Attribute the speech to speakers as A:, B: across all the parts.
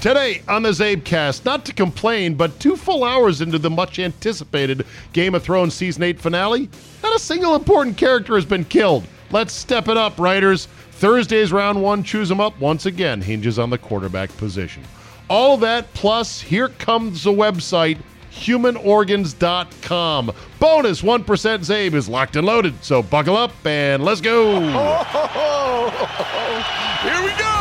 A: Today on the Czabecast, not to complain, but two full hours into the much anticipated Game of Thrones Season 8 finale, not a single important character has been killed. Let's step it up, writers. Thursday's round one, choose them up once again, hinges on the quarterback position. All that plus, here comes the website, humanorgans.com. Bonus 1% Czabe is locked and loaded, so buckle up and let's go.
B: Here we go.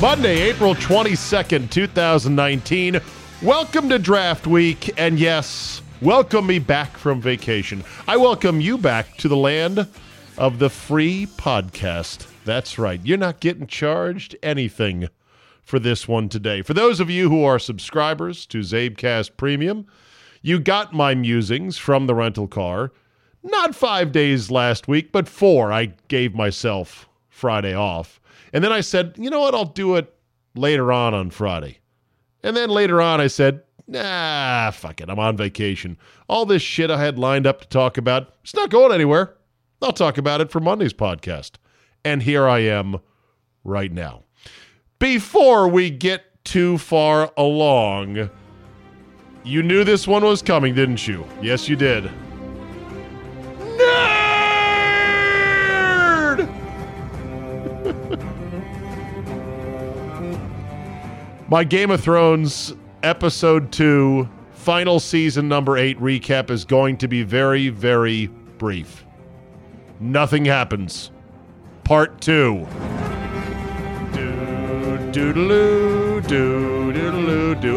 A: Monday, April 22nd, 2019. Welcome to Draft Week, and yes, welcome me back from vacation. I welcome you back to the land of the free podcast. That's right, you're not getting charged anything for this one today. For those of you who are subscribers to Czabecast Premium, you got my musings from the rental car. Not five days last week, but four. I gave myself Friday off. And then I said, you know what? I'll do it later on on Friday. And then later on, I said, nah, fuck it. I'm on vacation. All this shit I had lined up to talk about, it's not going anywhere. I'll talk about it for Monday's podcast. And here I am right now. Before we get too far along, you knew this one was coming, didn't you? Yes, you did. My Game of Thrones episode two, final season number eight recap is going to be very, very brief. Nothing happens. Part two.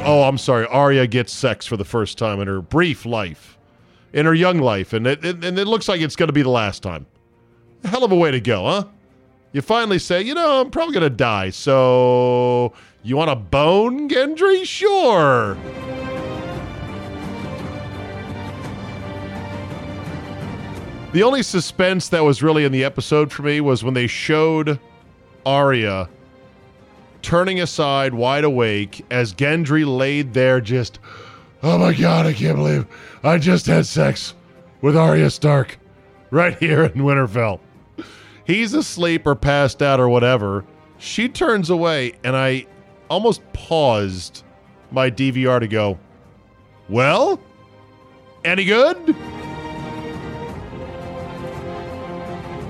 A: Oh, I'm sorry. Arya gets sex for the first time in her brief life, in her young life, and it, it and it looks like it's going to be the last time. Hell of a way to go, huh? You finally say, you know, I'm probably going to die, so you want a bone, Gendry? Sure. The only suspense that was really in the episode for me was when they showed Arya turning aside, wide awake, as Gendry laid there just, oh my god, I can't believe I just had sex with Arya Stark right here in Winterfell. He's asleep or passed out or whatever. She turns away, and I almost paused my DVR to go, Well, any good?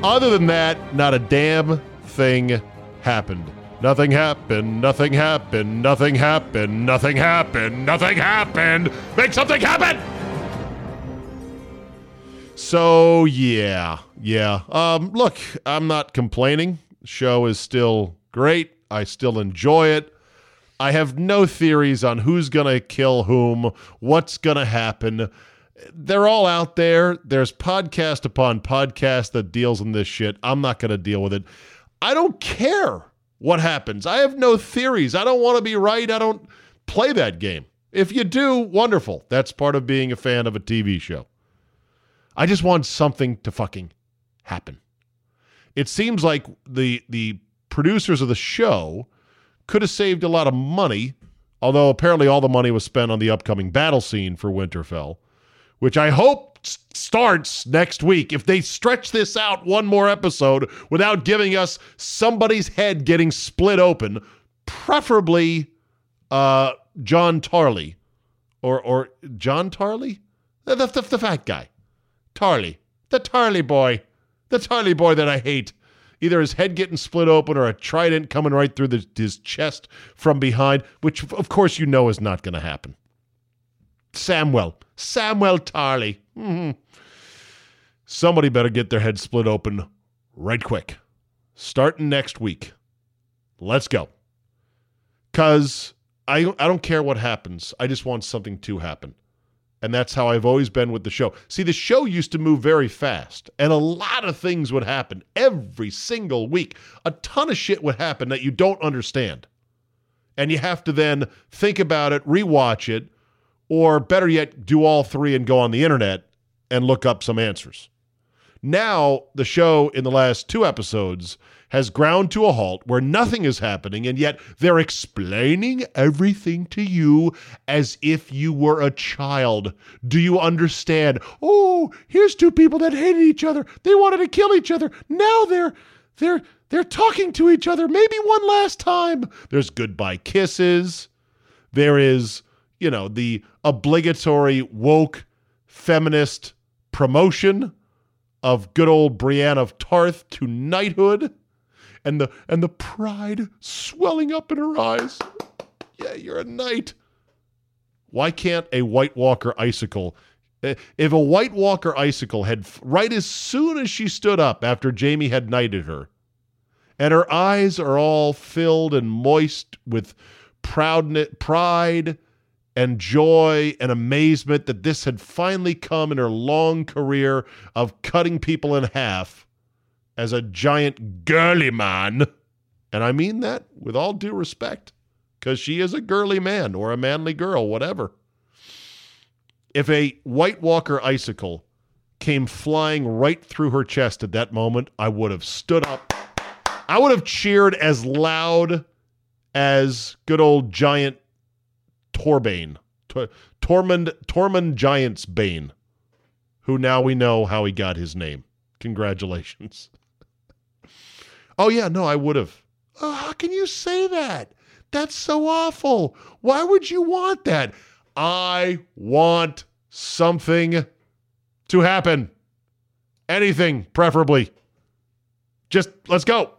A: Other than that, not a damn thing happened. Nothing happened, nothing happened, nothing happened, nothing happened, nothing happened. Make something happen! So, yeah, yeah. Um, look, I'm not complaining. Show is still great. I still enjoy it. I have no theories on who's going to kill whom, what's going to happen. They're all out there. There's podcast upon podcast that deals in this shit. I'm not going to deal with it. I don't care what happens. I have no theories. I don't want to be right. I don't play that game. If you do, wonderful. That's part of being a fan of a TV show. I just want something to fucking happen. It seems like the the producers of the show could have saved a lot of money, although apparently all the money was spent on the upcoming battle scene for Winterfell, which I hope starts next week. If they stretch this out one more episode without giving us somebody's head getting split open, preferably uh, Jon Tarly or or Jon Tarly, the, the, the fat guy, Tarly, the Tarly boy, the Tarly boy that I hate either his head getting split open or a trident coming right through the, his chest from behind, which of course you know is not going to happen. Samwell, Samwell Tarly. Mm-hmm. Somebody better get their head split open right quick. Starting next week. Let's go. Cause I I don't care what happens. I just want something to happen. And that's how I've always been with the show. See, the show used to move very fast, and a lot of things would happen every single week. A ton of shit would happen that you don't understand. And you have to then think about it, rewatch it, or better yet, do all three and go on the internet and look up some answers. Now, the show in the last two episodes has ground to a halt where nothing is happening, and yet they're explaining everything to you as if you were a child. Do you understand? Oh, here's two people that hated each other. They wanted to kill each other. Now they're they're they're talking to each other maybe one last time. There's goodbye kisses. There is, you know, the obligatory woke feminist promotion of good old Brienne of Tarth to knighthood and the and the pride swelling up in her eyes. Yeah, you're a knight. Why can't a White Walker icicle eh, if a White Walker icicle had right as soon as she stood up after Jaime had knighted her, and her eyes are all filled and moist with proudness, pride and joy and amazement that this had finally come in her long career of cutting people in half as a giant girly man. And I mean that with all due respect, because she is a girly man or a manly girl, whatever. If a White Walker icicle came flying right through her chest at that moment, I would have stood up. I would have cheered as loud as good old giant Torbane, Tor- Tormund Tormund Giant's Bane, who now we know how he got his name. Congratulations. oh yeah, no, I would have. Oh, how can you say that? That's so awful. Why would you want that? I want something to happen. Anything, preferably. Just let's go.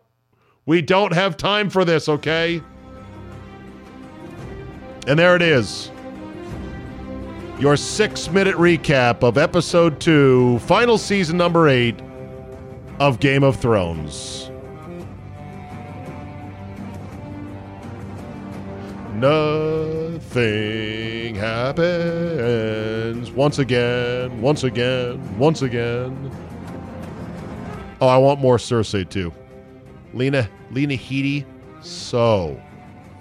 A: We don't have time for this, okay? And there it is. Your six minute recap of episode two, final season number eight of Game of Thrones. Nothing happens once again, once again, once again. Oh, I want more Cersei too. Lena, Lena Headey, so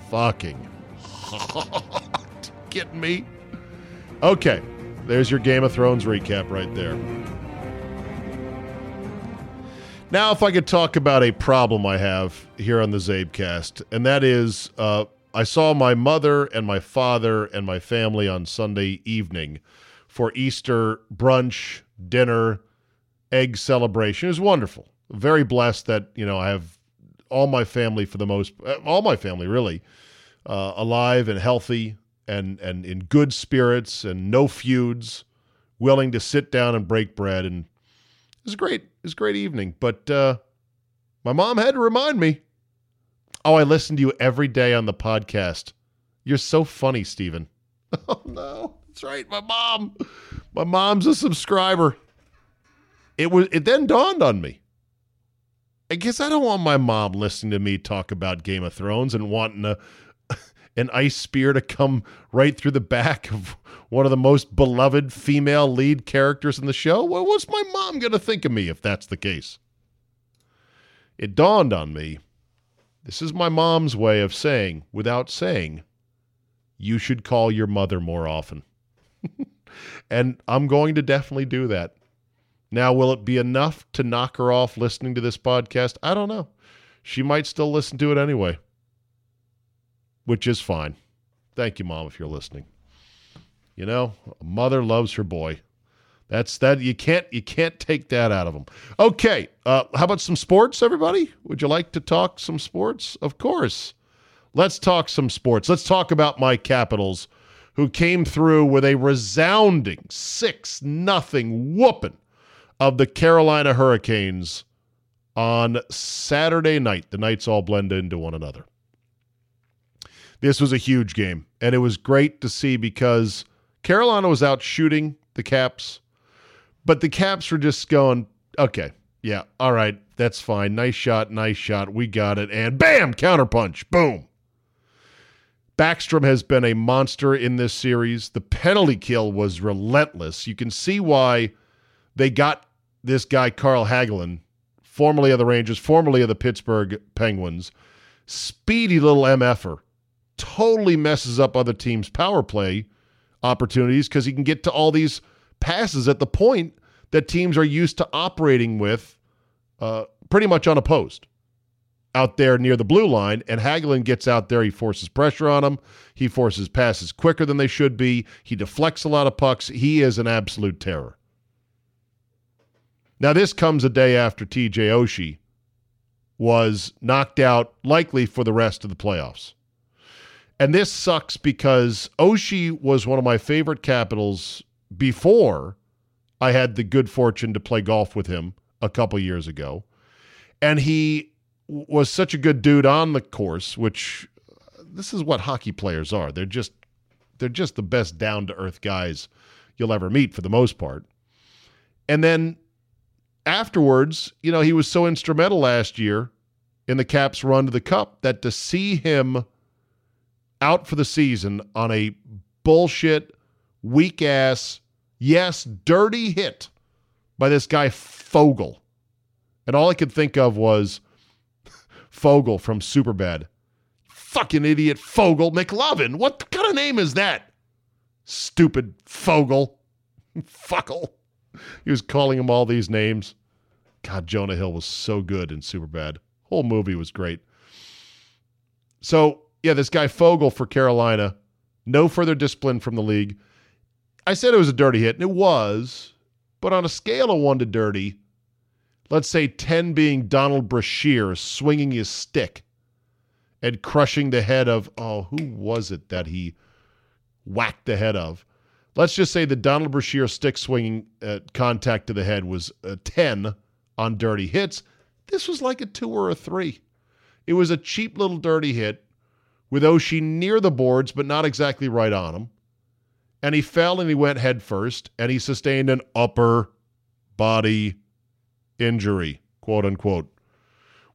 A: fucking Getting me? Okay, there's your Game of Thrones recap right there. Now, if I could talk about a problem I have here on the Czabecast, and that is uh, I saw my mother and my father and my family on Sunday evening for Easter brunch, dinner, egg celebration. It was wonderful. Very blessed that, you know, I have all my family for the most, uh, all my family really, uh, alive and healthy and and in good spirits and no feuds, willing to sit down and break bread. And it was great. It was a great evening. But uh, my mom had to remind me. Oh, I listen to you every day on the podcast. You're so funny, Stephen. Oh no, that's right. My mom, my mom's a subscriber. It was. It then dawned on me. I guess I don't want my mom listening to me talk about Game of Thrones and wanting to an ice spear to come right through the back of one of the most beloved female lead characters in the show? Well, what's my mom going to think of me if that's the case? It dawned on me this is my mom's way of saying, without saying, you should call your mother more often. and I'm going to definitely do that. Now, will it be enough to knock her off listening to this podcast? I don't know. She might still listen to it anyway which is fine. Thank you, mom, if you're listening. You know, a mother loves her boy. That's that you can't you can't take that out of them. Okay, uh, how about some sports, everybody? Would you like to talk some sports? Of course. Let's talk some sports. Let's talk about my Capitals, who came through with a resounding six nothing whooping of the Carolina Hurricanes on Saturday night. The nights all blend into one another this was a huge game. And it was great to see because Carolina was out shooting the Caps, but the Caps were just going, okay, yeah, all right, that's fine. Nice shot, nice shot. We got it. And bam, counterpunch. Boom. Backstrom has been a monster in this series. The penalty kill was relentless. You can see why they got this guy, Carl Hagelin, formerly of the Rangers, formerly of the Pittsburgh Penguins. Speedy little MFer totally messes up other teams' power play opportunities because he can get to all these passes at the point that teams are used to operating with uh, pretty much unopposed out there near the blue line. And Hagelin gets out there. He forces pressure on them. He forces passes quicker than they should be. He deflects a lot of pucks. He is an absolute terror. Now, this comes a day after TJ Oshie was knocked out, likely for the rest of the playoffs. And this sucks because Oshie was one of my favorite Capitals before I had the good fortune to play golf with him a couple years ago. And he was such a good dude on the course, which uh, this is what hockey players are. They're just they're just the best down to earth guys you'll ever meet for the most part. And then afterwards, you know, he was so instrumental last year in the Caps run to the cup that to see him out for the season on a bullshit weak ass yes, dirty hit by this guy Foegele. And all I could think of was Foegele from Superbad. Fucking idiot Foegele McLovin. What kind of name is that? Stupid Foegele. Fuckle. He was calling him all these names. God, Jonah Hill was so good in Superbad. Whole movie was great. So, yeah, this guy Foegele for Carolina, no further discipline from the league. I said it was a dirty hit, and it was, but on a scale of one to dirty, let's say 10 being Donald Brashear swinging his stick and crushing the head of, oh, who was it that he whacked the head of? Let's just say the Donald Brashear stick swinging uh, contact to the head was a 10 on dirty hits. This was like a two or a three. It was a cheap little dirty hit with Oshie near the boards, but not exactly right on him and he fell and he went head first and he sustained an upper body injury, quote unquote.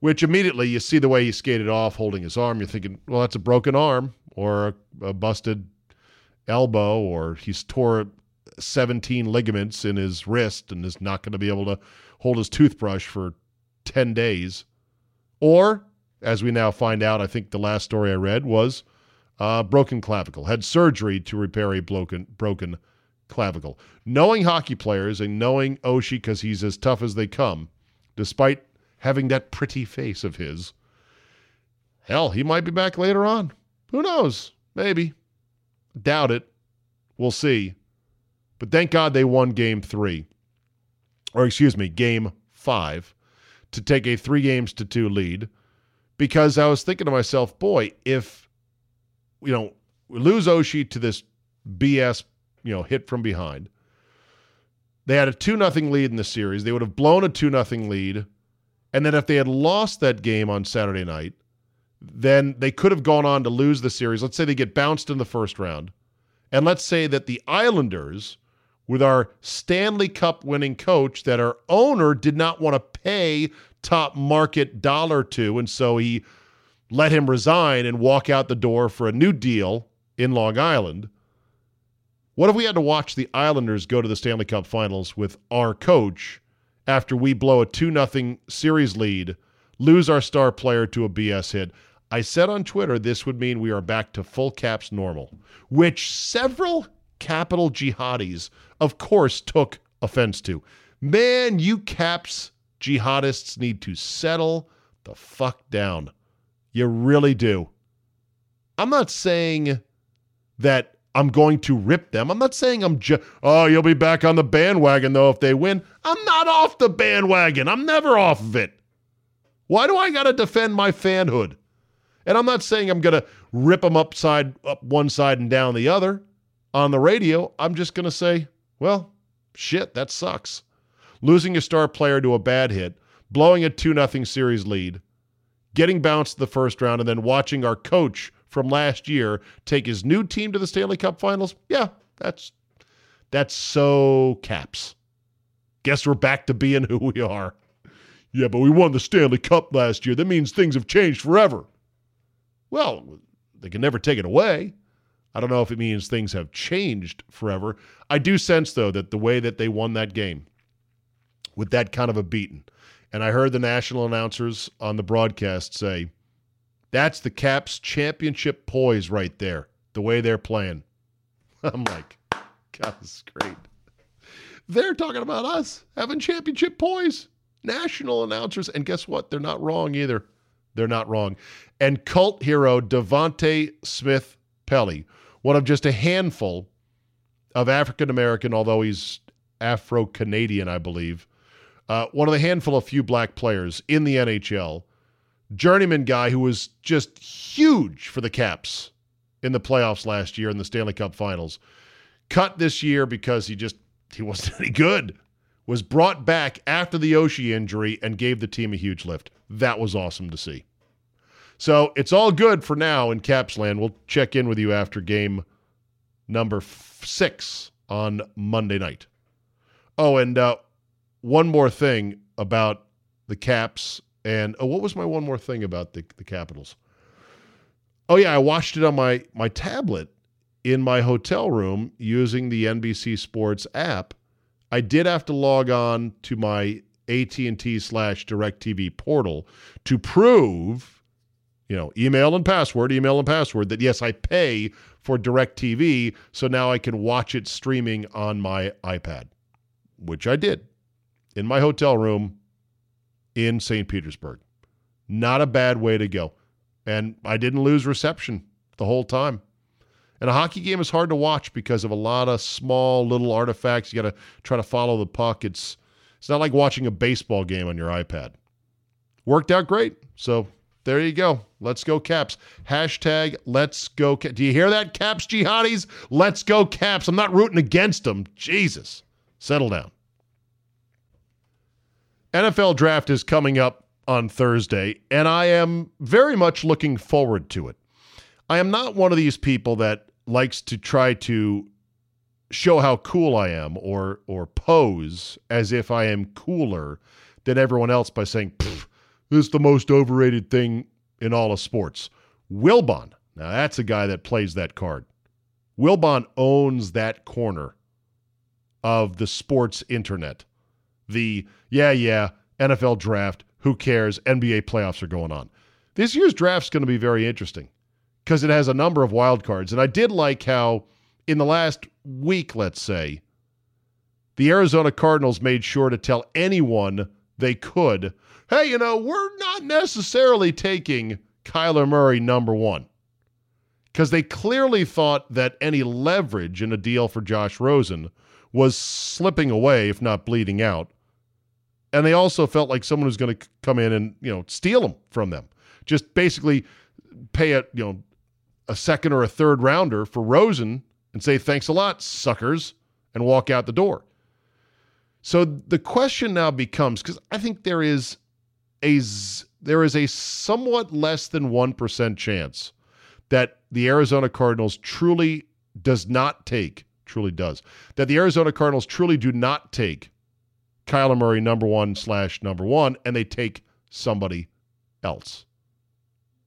A: Which immediately you see the way he skated off holding his arm, you're thinking, well, that's a broken arm or a, a busted elbow, or he's tore 17 ligaments in his wrist and is not going to be able to hold his toothbrush for 10 days. Or, as we now find out, I think the last story I read was uh, broken clavicle, had surgery to repair a broken, broken clavicle. Knowing hockey players and knowing Oshie because he's as tough as they come, despite having that pretty face of his, hell, he might be back later on. Who knows? Maybe. Doubt it. We'll see. But thank God they won game three, or excuse me, game five, to take a three games to two lead. Because I was thinking to myself, boy, if you know, lose Oshie to this BS, you know, hit from behind. They had a 2 nothing lead in the series. They would have blown a 2 nothing lead. And then if they had lost that game on Saturday night, then they could have gone on to lose the series. Let's say they get bounced in the first round. And let's say that the Islanders, with our Stanley Cup winning coach, that our owner did not want to pay top market dollar to. And so he let him resign and walk out the door for a new deal in Long Island. What if we had to watch the Islanders go to the Stanley Cup Finals with our coach after we blow a 2 0 series lead, lose our star player to a BS hit? I said on Twitter this would mean we are back to full caps normal, which several capital jihadis, of course, took offense to. Man, you caps jihadists need to settle the fuck down. You really do. I'm not saying that I'm going to rip them. I'm not saying I'm just, oh, you'll be back on the bandwagon though if they win. I'm not off the bandwagon. I'm never off of it. Why do I got to defend my fanhood? And I'm not saying I'm going to rip them upside up one side and down the other on the radio. I'm just going to say, well, shit, that sucks. Losing a star player to a bad hit, blowing a 2 0 series lead, getting bounced the first round, and then watching our coach from last year take his new team to the Stanley Cup Finals. Yeah, that's that's so caps. Guess we're back to being who we are. Yeah, but we won the Stanley Cup last year. That means things have changed forever. Well, they can never take it away. I don't know if it means things have changed forever. I do sense, though, that the way that they won that game with that kind of a beating, and I heard the national announcers on the broadcast say, that's the Caps championship poise right there, the way they're playing. I'm like, God, this is great. They're talking about us having championship poise, national announcers. And guess what? They're not wrong either. They're not wrong. And cult hero Devante Smith Pelly, one of just a handful of African American, although he's Afro Canadian, I believe, uh, one of the handful of few black players in the NHL, journeyman guy who was just huge for the Caps in the playoffs last year in the Stanley Cup Finals. Cut this year because he just he wasn't any good. Was brought back after the Oshie injury and gave the team a huge lift. That was awesome to see. So it's all good for now in Capsland. We'll check in with you after game number f- six on Monday night. Oh, and uh, one more thing about the Caps and oh, what was my one more thing about the the Capitals? Oh yeah, I watched it on my my tablet in my hotel room using the NBC Sports app. I did have to log on to my AT&T slash DirecTV portal to prove, you know, email and password, email and password that yes, I pay for DirecTV, so now I can watch it streaming on my iPad, which I did in my hotel room in St. Petersburg. Not a bad way to go. And I didn't lose reception the whole time. And a hockey game is hard to watch because of a lot of small little artifacts. You got to try to follow the puck. It's it's not like watching a baseball game on your iPad. Worked out great. So there you go. Let's go Caps. Hashtag Let's go. Do you hear that, Caps jihadis? Let's go Caps. I'm not rooting against them. Jesus, settle down. NFL draft is coming up on Thursday, and I am very much looking forward to it. I am not one of these people that likes to try to show how cool I am or or pose as if I am cooler than everyone else by saying, this is the most overrated thing in all of sports. Wilbon, now that's a guy that plays that card. Wilbon owns that corner of the sports internet the yeah, yeah, NFL draft, who cares? NBA playoffs are going on. This year's draft is going to be very interesting because it has a number of wild cards. And I did like how in the last week, let's say, the Arizona Cardinals made sure to tell anyone they could, hey, you know, we're not necessarily taking Kyler Murray number one. Because they clearly thought that any leverage in a deal for Josh Rosen was slipping away, if not bleeding out and they also felt like someone was going to come in and you know steal them from them. Just basically pay a you know a second or a third rounder for Rosen and say thanks a lot, suckers, and walk out the door. So the question now becomes because I think there is a there is a somewhat less than one percent chance that the Arizona Cardinals truly does not take truly does that the Arizona Cardinals truly do not take Kyler Murray number one slash number one, and they take somebody else.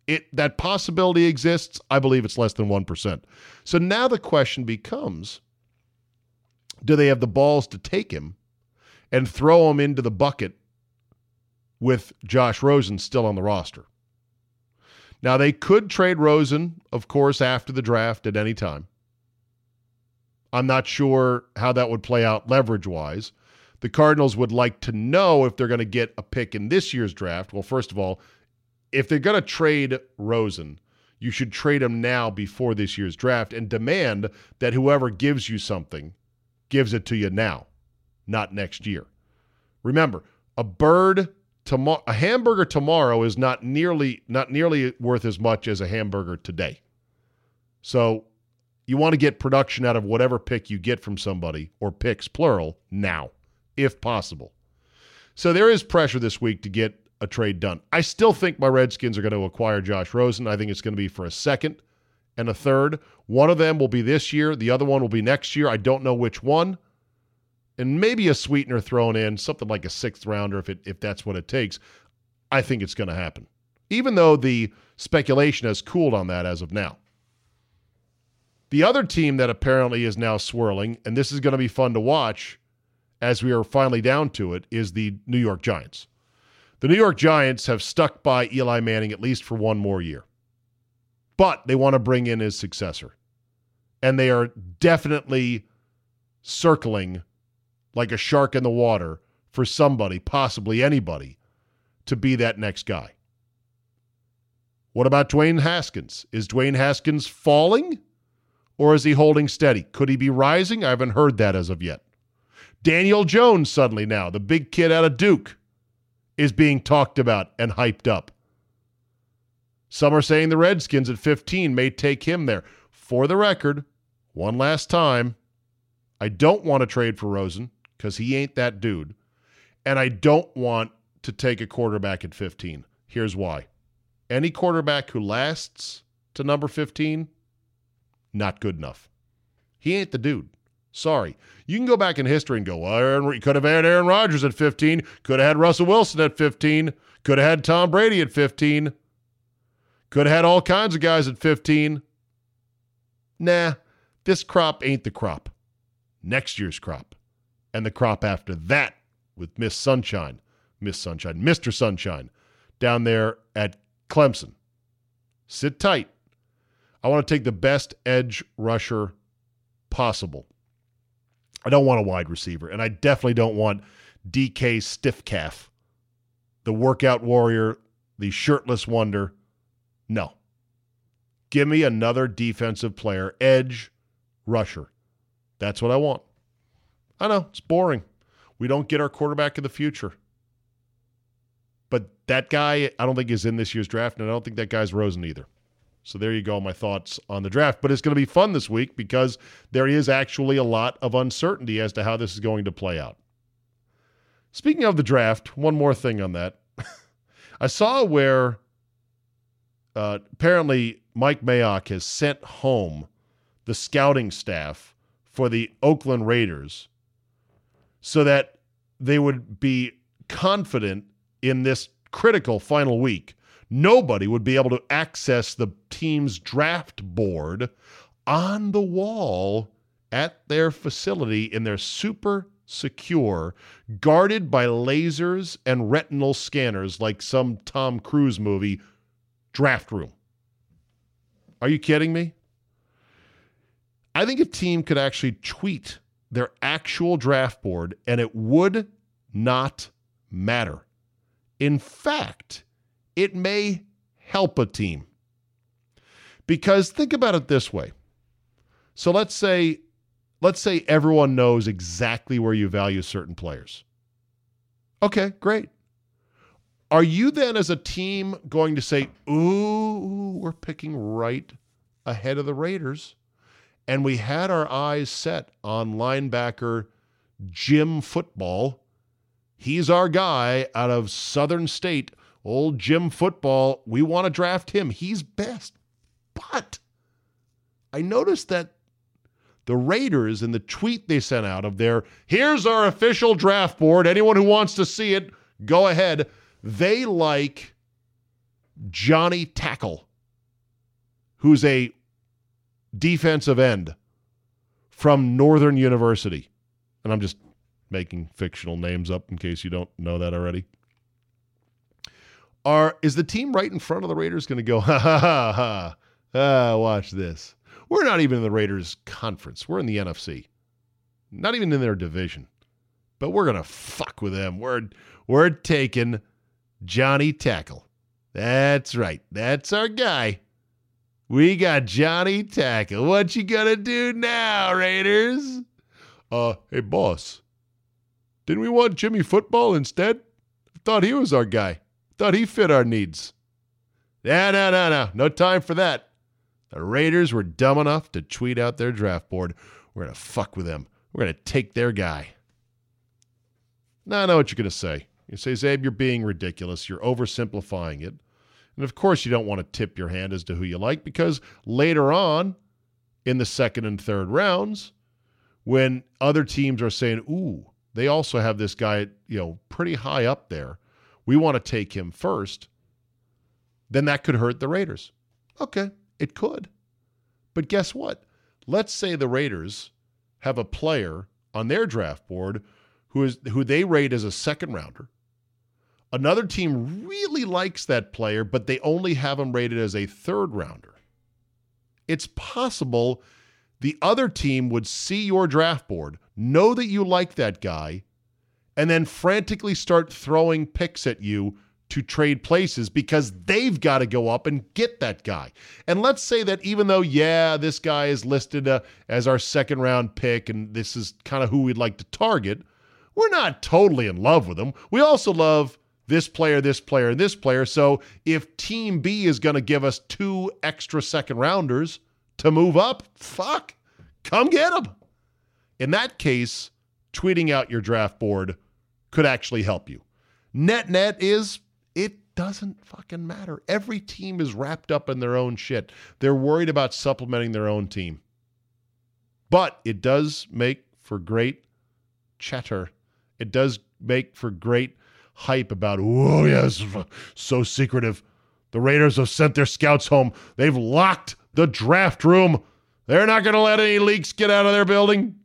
A: It that possibility exists. I believe it's less than one percent. So now the question becomes: Do they have the balls to take him and throw him into the bucket with Josh Rosen still on the roster? Now they could trade Rosen, of course, after the draft at any time. I'm not sure how that would play out leverage wise the Cardinals would like to know if they're going to get a pick in this year's draft. Well, first of all, if they're going to trade Rosen, you should trade him now before this year's draft and demand that whoever gives you something gives it to you now, not next year. Remember, a bird tomorrow, a hamburger tomorrow is not nearly not nearly worth as much as a hamburger today. So, you want to get production out of whatever pick you get from somebody or picks plural now if possible. So there is pressure this week to get a trade done. I still think my Redskins are going to acquire Josh Rosen. I think it's going to be for a second and a third. One of them will be this year, the other one will be next year. I don't know which one. And maybe a sweetener thrown in, something like a sixth rounder if it if that's what it takes. I think it's going to happen. Even though the speculation has cooled on that as of now. The other team that apparently is now swirling, and this is going to be fun to watch, as we are finally down to it, is the New York Giants. The New York Giants have stuck by Eli Manning at least for one more year, but they want to bring in his successor. And they are definitely circling like a shark in the water for somebody, possibly anybody, to be that next guy. What about Dwayne Haskins? Is Dwayne Haskins falling or is he holding steady? Could he be rising? I haven't heard that as of yet. Daniel Jones, suddenly now, the big kid out of Duke, is being talked about and hyped up. Some are saying the Redskins at 15 may take him there. For the record, one last time, I don't want to trade for Rosen because he ain't that dude. And I don't want to take a quarterback at 15. Here's why. Any quarterback who lasts to number 15, not good enough. He ain't the dude. Sorry. You can go back in history and go, well, Aaron, could have had Aaron Rodgers at 15, could have had Russell Wilson at 15, could have had Tom Brady at 15, could have had all kinds of guys at 15. Nah, this crop ain't the crop. Next year's crop. And the crop after that with Miss Sunshine, Miss Sunshine, Mr. Sunshine down there at Clemson. Sit tight. I want to take the best edge rusher possible. I don't want a wide receiver, and I definitely don't want DK stiff calf, the workout warrior, the shirtless wonder. No. Give me another defensive player, edge rusher. That's what I want. I know, it's boring. We don't get our quarterback of the future. But that guy, I don't think is in this year's draft, and I don't think that guy's Rosen either. So there you go, my thoughts on the draft. But it's going to be fun this week because there is actually a lot of uncertainty as to how this is going to play out. Speaking of the draft, one more thing on that. I saw where uh, apparently Mike Mayock has sent home the scouting staff for the Oakland Raiders so that they would be confident in this critical final week nobody would be able to access the team's draft board on the wall at their facility in their super secure, guarded by lasers and retinal scanners like some Tom Cruise movie draft room. Are you kidding me? I think a team could actually tweet their actual draft board and it would not matter. In fact, it may help a team. Because think about it this way. So let's say let's say everyone knows exactly where you value certain players. Okay, great. Are you then as a team going to say, "Ooh, we're picking right ahead of the Raiders?" And we had our eyes set on linebacker Jim Football. He's our guy out of Southern State Old Jim Football, we want to draft him. He's best. But I noticed that the Raiders in the tweet they sent out of their here's our official draft board. Anyone who wants to see it, go ahead. They like Johnny Tackle, who's a defensive end from Northern University. And I'm just making fictional names up in case you don't know that already. Are is the team right in front of the Raiders going to go ha ha ha ha? Ah, watch this. We're not even in the Raiders conference. We're in the NFC. Not even in their division. But we're gonna fuck with them. We're we're taking Johnny Tackle. That's right. That's our guy. We got Johnny Tackle. What you gonna do now, Raiders? Uh, hey boss. Didn't we want Jimmy Football instead? I thought he was our guy. Thought he fit our needs. Yeah, no, no, no. No time for that. The Raiders were dumb enough to tweet out their draft board. We're going to fuck with them. We're going to take their guy. Now I know what you're going to say. You say, Czabe, you're being ridiculous. You're oversimplifying it. And of course, you don't want to tip your hand as to who you like because later on in the second and third rounds, when other teams are saying, ooh, they also have this guy, you know, pretty high up there we want to take him first, then that could hurt the Raiders. Okay, it could. But guess what? Let's say the Raiders have a player on their draft board who is who they rate as a second rounder. Another team really likes that player, but they only have him rated as a third rounder. It's possible the other team would see your draft board, know that you like that guy, and then frantically start throwing picks at you to trade places because they've got to go up and get that guy. And let's say that even though, yeah, this guy is listed uh, as our second round pick and this is kind of who we'd like to target, we're not totally in love with him. We also love this player, this player, and this player. So if Team B is going to give us two extra second rounders to move up, fuck, come get them. In that case, tweeting out your draft board could actually help you. Net net is it doesn't fucking matter. Every team is wrapped up in their own shit. They're worried about supplementing their own team. But it does make for great chatter. It does make for great hype about, oh, yes, so secretive. The Raiders have sent their scouts home. They've locked the draft room. They're not going to let any leaks get out of their building.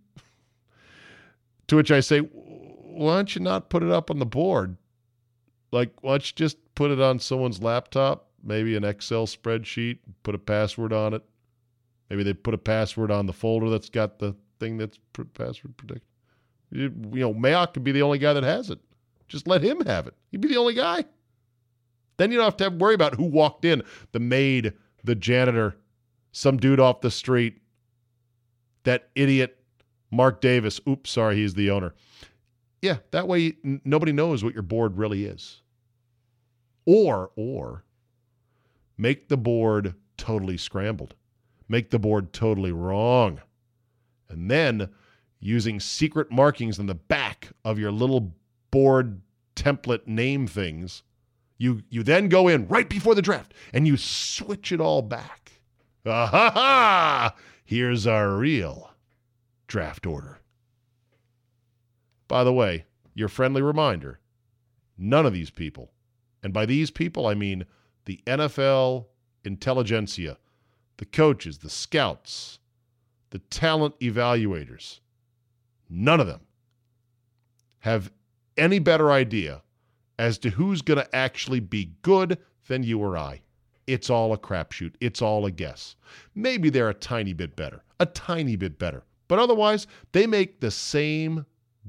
A: To which I say, why don't you not put it up on the board? Like, why don't you just put it on someone's laptop, maybe an Excel spreadsheet, put a password on it. Maybe they put a password on the folder that's got the thing that's password protected. You, you know, Mayock could be the only guy that has it. Just let him have it. He'd be the only guy. Then you don't have to have worry about who walked in the maid, the janitor, some dude off the street, that idiot Mark Davis. Oops, sorry, he's the owner. Yeah, that way nobody knows what your board really is. Or, or make the board totally scrambled, make the board totally wrong. And then using secret markings in the back of your little board template name things, you, you then go in right before the draft and you switch it all back. Ah ha ha! Here's our real draft order. By the way, your friendly reminder none of these people, and by these people I mean the NFL intelligentsia, the coaches, the scouts, the talent evaluators, none of them have any better idea as to who's going to actually be good than you or I. It's all a crapshoot. It's all a guess. Maybe they're a tiny bit better, a tiny bit better. But otherwise, they make the same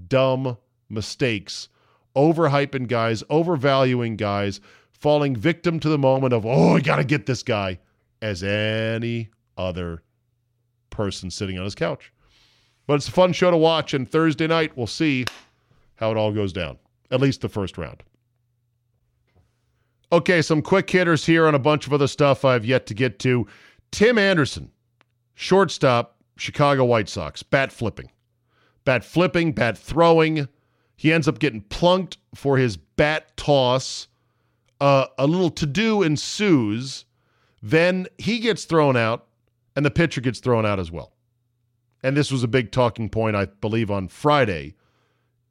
A: dumb mistakes, overhyping guys, overvaluing guys, falling victim to the moment of, oh, I got to get this guy, as any other person sitting on his couch. But it's a fun show to watch, and Thursday night we'll see how it all goes down, at least the first round. Okay, some quick hitters here on a bunch of other stuff I've yet to get to. Tim Anderson, shortstop, Chicago White Sox, bat flipping. Bat flipping, bat throwing. He ends up getting plunked for his bat toss. Uh, a little to do ensues. Then he gets thrown out, and the pitcher gets thrown out as well. And this was a big talking point, I believe, on Friday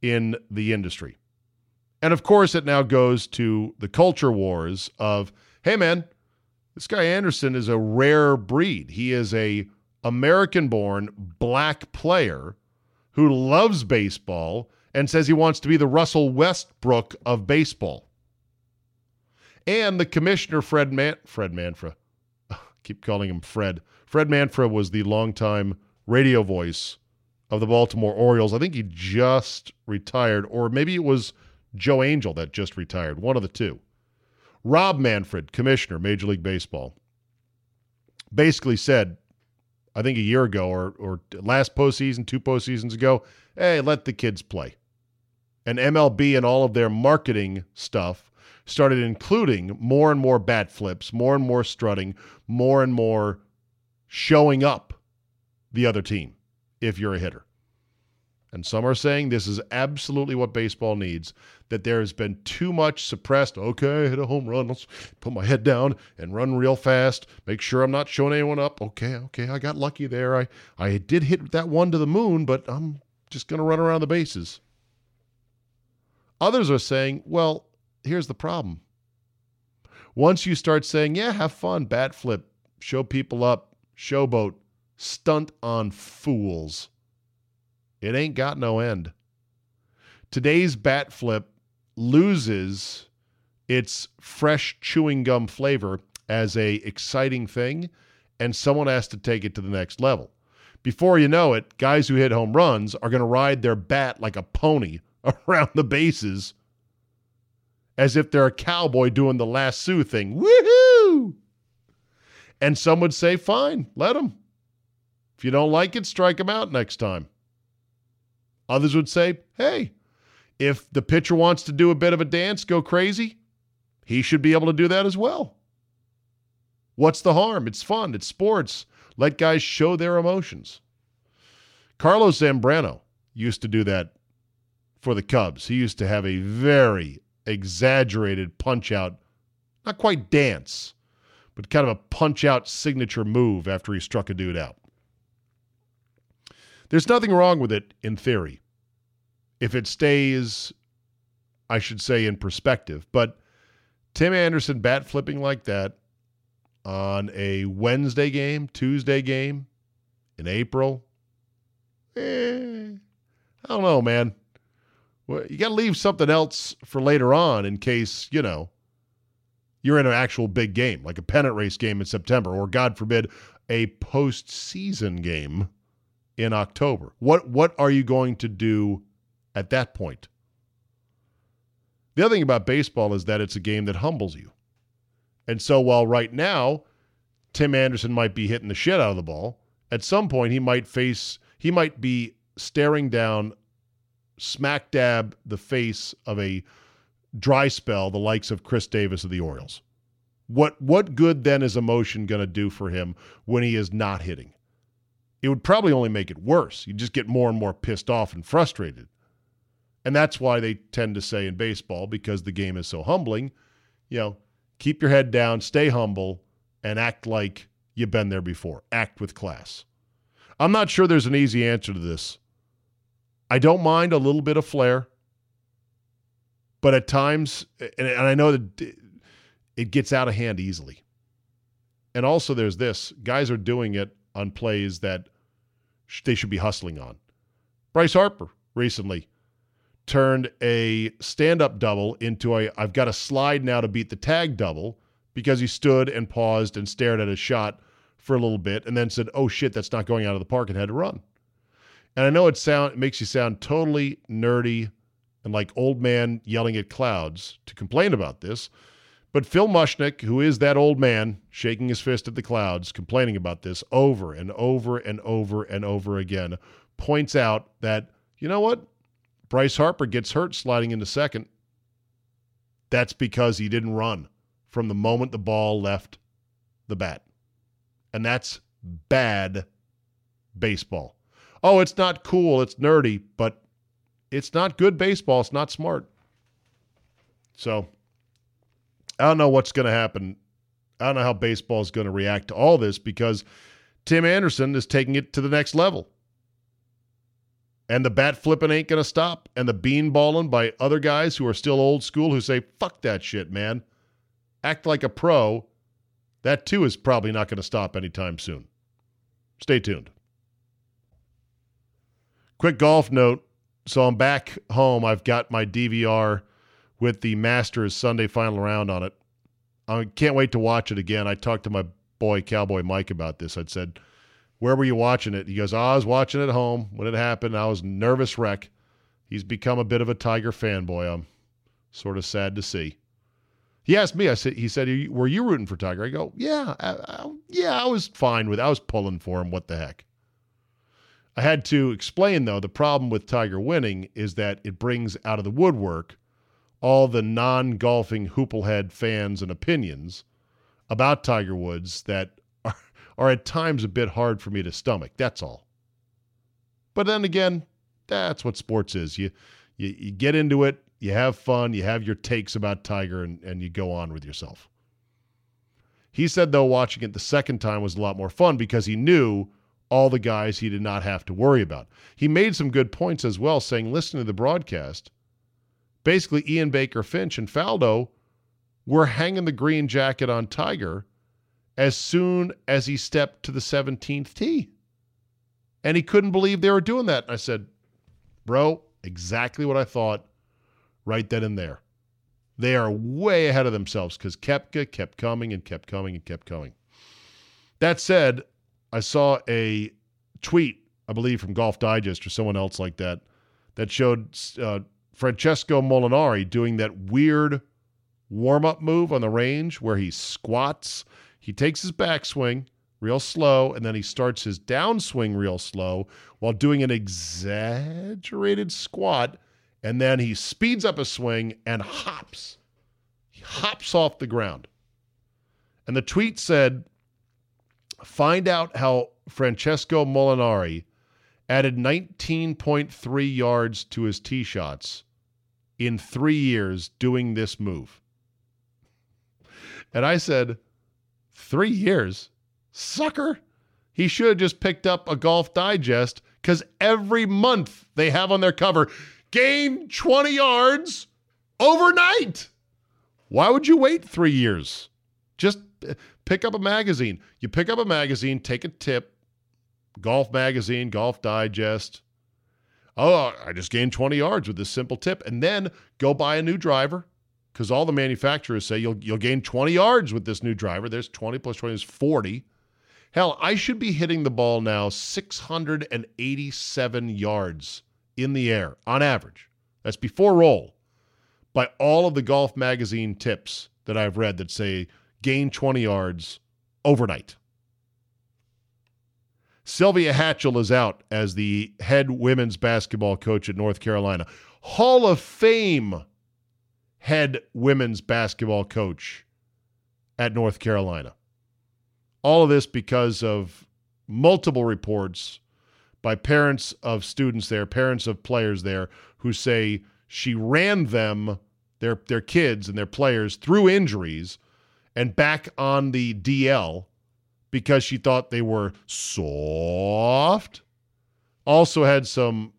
A: in the industry. And of course, it now goes to the culture wars of, hey, man, this guy Anderson is a rare breed. He is a American born black player who loves baseball and says he wants to be the Russell Westbrook of baseball. And the commissioner, Fred Man- Fred Manfra, keep calling him Fred. Fred Manfra was the longtime radio voice of the Baltimore Orioles. I think he just retired, or maybe it was Joe Angel that just retired, one of the two. Rob Manfred, commissioner, Major League Baseball, basically said, I think a year ago or, or last postseason, two postseasons ago, hey, let the kids play. And MLB and all of their marketing stuff started including more and more bat flips, more and more strutting, more and more showing up the other team if you're a hitter. And some are saying this is absolutely what baseball needs. That there has been too much suppressed. Okay, hit a home run. Let's put my head down and run real fast. Make sure I'm not showing anyone up. Okay, okay, I got lucky there. I, I did hit that one to the moon, but I'm just going to run around the bases. Others are saying, well, here's the problem. Once you start saying, yeah, have fun, bat flip, show people up, showboat, stunt on fools it ain't got no end. Today's bat flip loses its fresh chewing gum flavor as a exciting thing and someone has to take it to the next level Before you know it, guys who hit home runs are going to ride their bat like a pony around the bases as if they're a cowboy doing the lasso thing. Woohoo! And some would say, fine, let them. If you don't like it, strike them out next time. Others would say, hey, if the pitcher wants to do a bit of a dance, go crazy, he should be able to do that as well. What's the harm? It's fun, it's sports. Let guys show their emotions. Carlos Zambrano used to do that for the Cubs. He used to have a very exaggerated punch out, not quite dance, but kind of a punch out signature move after he struck a dude out. There's nothing wrong with it in theory. If it stays, I should say, in perspective. But Tim Anderson bat flipping like that on a Wednesday game, Tuesday game in April, eh, I don't know, man. You got to leave something else for later on in case, you know, you're in an actual big game, like a pennant race game in September, or God forbid, a postseason game in October. What what are you going to do at that point? The other thing about baseball is that it's a game that humbles you. And so while right now Tim Anderson might be hitting the shit out of the ball, at some point he might face he might be staring down smack dab the face of a dry spell the likes of Chris Davis of the Orioles. What what good then is emotion going to do for him when he is not hitting? It would probably only make it worse. You just get more and more pissed off and frustrated. And that's why they tend to say in baseball because the game is so humbling, you know, keep your head down, stay humble and act like you've been there before. Act with class. I'm not sure there's an easy answer to this. I don't mind a little bit of flair, but at times, and, I know that it gets out of hand easily. And also, there's this guys are doing it on plays that they should be hustling on. Bryce Harper recently turned a stand up double into a I've got a slide now to beat the tag double because he stood and paused and stared at a shot for a little bit and then said, "Oh shit, that's not going out of the park," and had to run. And I know it sound it makes you sound totally nerdy and like old man yelling at clouds to complain about this. But Phil Mushnick, who is that old man shaking his fist at the clouds, complaining about this over and over and over and over again, points out that, you know what? Bryce Harper gets hurt sliding into second. That's because he didn't run from the moment the ball left the bat. And that's bad baseball. Oh, it's not cool, it's nerdy, but it's not good baseball. It's not smart. So I don't know what's going to happen. I don't know how baseball is going to react to all this because Tim Anderson is taking it to the next level. And the bat flipping ain't going to stop. And the bean balling by other guys who are still old school who say, fuck that shit, man. Act like a pro that too is probably not going to stop anytime soon. Stay tuned. Quick golf note. So I'm back home. I've got my DVR with the Masters Sunday final round on it. I can't wait to watch it again. I talked to my boy Cowboy Mike about this. I'd said, "Where were you watching it?" He goes, oh, "I was watching it at home when it happened. I was nervous wreck." He's become a bit of a Tiger fanboy. I'm sort of sad to see. He asked me. I said, he said, "Were you rooting for Tiger?" I go, "Yeah, I, I, yeah, I was fine with. I was pulling for him. What the heck?" I had to explain though. The problem with Tiger winning is that it brings out of the woodwork all the non-golfing hooplehead fans and opinions about Tiger Woods that are, are at times a bit hard for me to stomach. That's all. But then again, that's what sports is. You you, you get into it you have fun, you have your takes about Tiger, and, and you go on with yourself. He said, though, watching it the second time was a lot more fun because he knew all the guys he did not have to worry about. He made some good points as well, saying, listening to the broadcast, basically Ian Baker Finch and Faldo were hanging the green jacket on Tiger as soon as he stepped to the 17th tee. And he couldn't believe they were doing that. And I said, bro, exactly what I thought right then and there. They are way ahead of themselves because Koepka kept coming and kept coming and kept coming. That said, I saw a tweet, I believe, from Golf Digest or someone else like that, that showed uh, Francesco Molinari doing that weird warm up move on the range where he squats. He takes his backswing real slow, and then he starts his downswing real slow while doing an exaggerated squat, and then he speeds up his swing and hops. He hops off the ground. And the tweet said, Find out how Francesco Molinari added 19.3 yards to his tee shots in three years doing this move. And I said, Three years? Sucker. He should have just picked up a Golf Digest because every month they have on their cover gain 20 yards overnight. Why would you wait three years? Just uh, pick up a magazine. You pick up a magazine, take a tip, Golf Magazine, Golf Digest. Oh, I just gained 20 yards with this simple tip. And then go buy a new driver because all the manufacturers say you'll, you'll gain 20 yards with this new driver. There's 20 plus 20 is 40. Hell, I should be hitting the ball now 687 yards in the air on average. That's before roll. By all of the golf magazine tips that I've read that say gain 20 yards overnight. Sylvia Hatchell is out as the head women's basketball coach at North Carolina. Hall of Fame head women's basketball coach at North Carolina. All of this because of multiple reports by parents of students there, parents of players there, who say she ran them, their, their kids and their players, through injuries and back on the DL because she thought they were soft. Also had some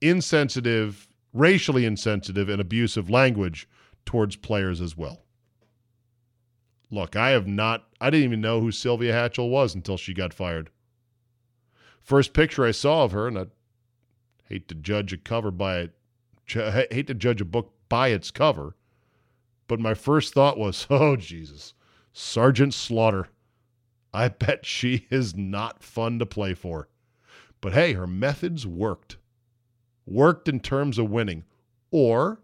A: insensitive, racially insensitive, and abusive language towards players as well. Look, I have not, I didn't even know who Sylvia Hatchell was until she got fired. First picture I saw of her, and I hate to judge a cover by it, hate to judge a book by its cover, but my first thought was, oh, Jesus, Sergeant Slaughter. I bet she is not fun to play for. But hey, her methods worked. Worked in terms of winning. Or,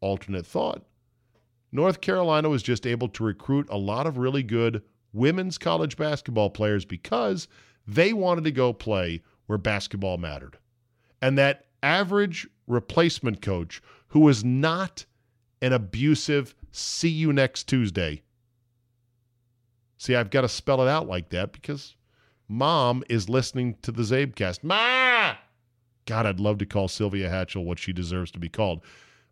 A: alternate thought, North Carolina was just able to recruit a lot of really good women's college basketball players because they wanted to go play where basketball mattered. And that average replacement coach who was not an abusive, see you next Tuesday. See, I've got to spell it out like that because mom is listening to the Czabecast. Ma! God, I'd love to call Sylvia Hatchell what she deserves to be called,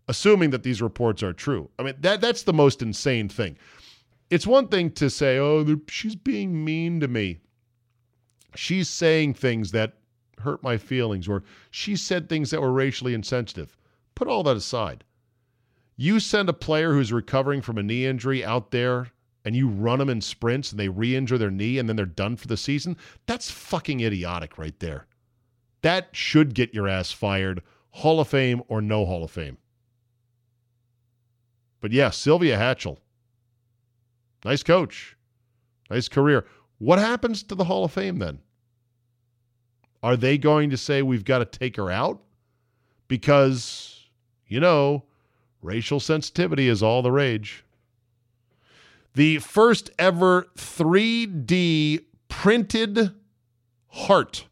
A: assuming that these reports are true. I mean, that that's the most insane thing. It's one thing to say, oh, she's being mean to me. She's saying things that hurt my feelings, or she said things that were racially insensitive. Put all that aside. You send a player who's recovering from a knee injury out there and you run them in sprints and they re injure their knee and then they're done for the season, that's fucking idiotic right there. That should get your ass fired, Hall of Fame or no Hall of Fame. But yeah, Sylvia Hatchell. Nice coach. Nice career. What happens to the Hall of Fame then? Are they going to say we've got to take her out? Because, you know, racial sensitivity is all the rage. The first ever 3D printed heart,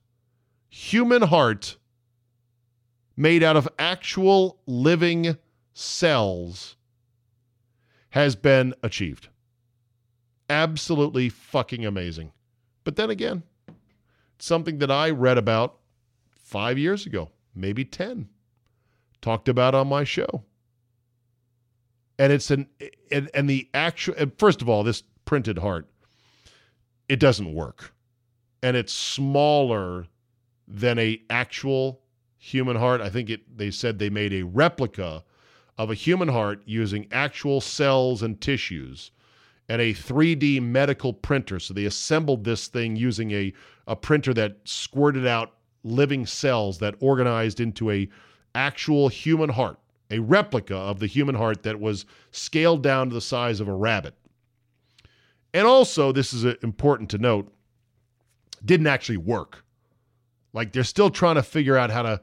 A: human heart, made out of actual living cells, has been achieved. Absolutely fucking amazing. But then again, something that I read about five years ago, maybe 10, talked about on my show and it's an and, and the actual first of all this printed heart it doesn't work. And it's smaller than a actual human heart. I think it they said they made a replica of a human heart using actual cells and tissues and a 3D medical printer. So they assembled this thing using a a printer that squirted out living cells that organized into a actual human heart a replica of the human heart that was scaled down to the size of a rabbit. And also, this is uh, important to note, didn't actually work. Like they're still trying to figure out how to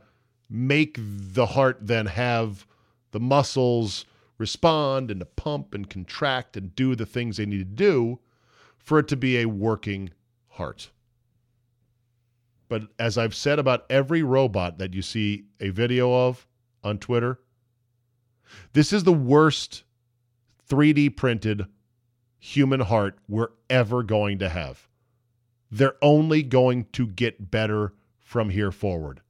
A: make the heart then have the muscles respond and to pump and contract and do the things they need to do for it to be a working heart. But as I've said about every robot that you see a video of on Twitter, this is the worst 3D printed human heart we're ever going to have. They're only going to get better from here forward.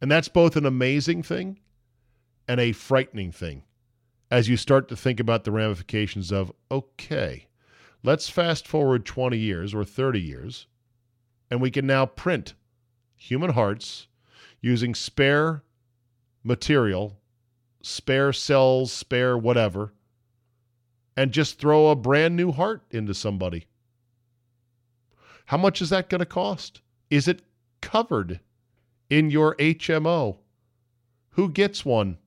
A: And that's both an amazing thing and a frightening thing as you start to think about the ramifications of okay, let's fast forward 20 years or 30 years, and we can now print human hearts using spare material, spare cells, spare whatever, and just throw a brand new heart into somebody. How much is that going to cost? Is it covered in your HMO? Who gets one?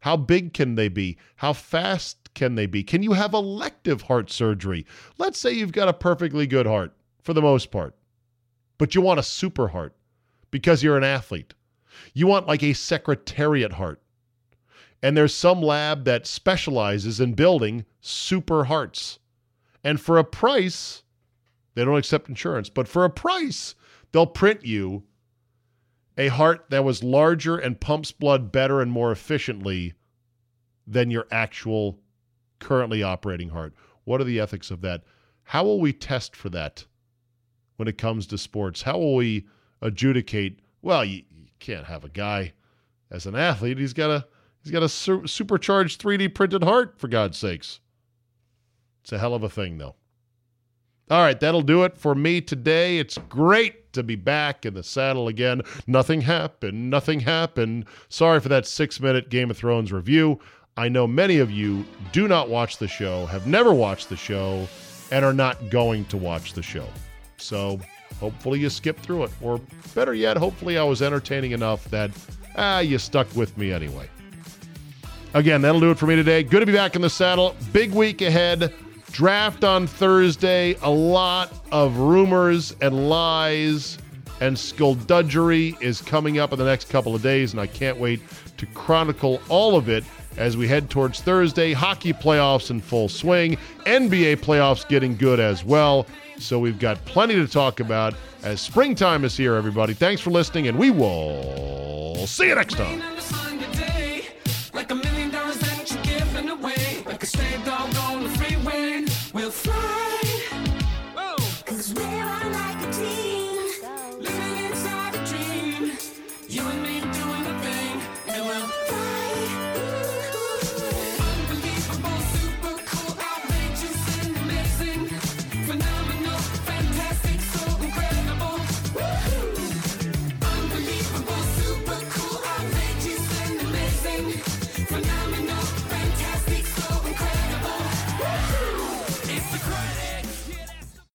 A: How big can they be? How fast can they be? Can you have elective heart surgery? Let's say you've got a perfectly good heart for the most part, but you want a super heart because you're an athlete. You want like a secretariat heart. And there's some lab that specializes in building super hearts. And for a price, they don't accept insurance, but for a price, they'll print you a heart that was larger and pumps blood better and more efficiently than your actual currently operating heart. What are the ethics of that? How will we test for that when it comes to sports? How will we adjudicate? Well, you, you can't have a guy as an athlete. He's got a he's got a su- supercharged 3D printed heart for God's sakes. It's a hell of a thing, though. All right, that'll do it for me today. It's great to be back in the saddle again. Nothing happened. Nothing happened. Sorry for that six minute Game of Thrones review. I know many of you do not watch the show, have never watched the show, and are not going to watch the show. So hopefully you skipped through it. Or better yet, hopefully I was entertaining enough that ah, you stuck with me anyway. Again, that'll do it for me today. Good to be back in the saddle. Big week ahead. Draft on Thursday. A lot of rumors and lies and skullduggery is coming up in the next couple of days, and I can't wait to chronicle all of it as we head towards Thursday. Hockey playoffs in full swing, NBA playoffs getting good as well. So we've got plenty to talk about as springtime is here, everybody. Thanks for listening, and we will see you next time.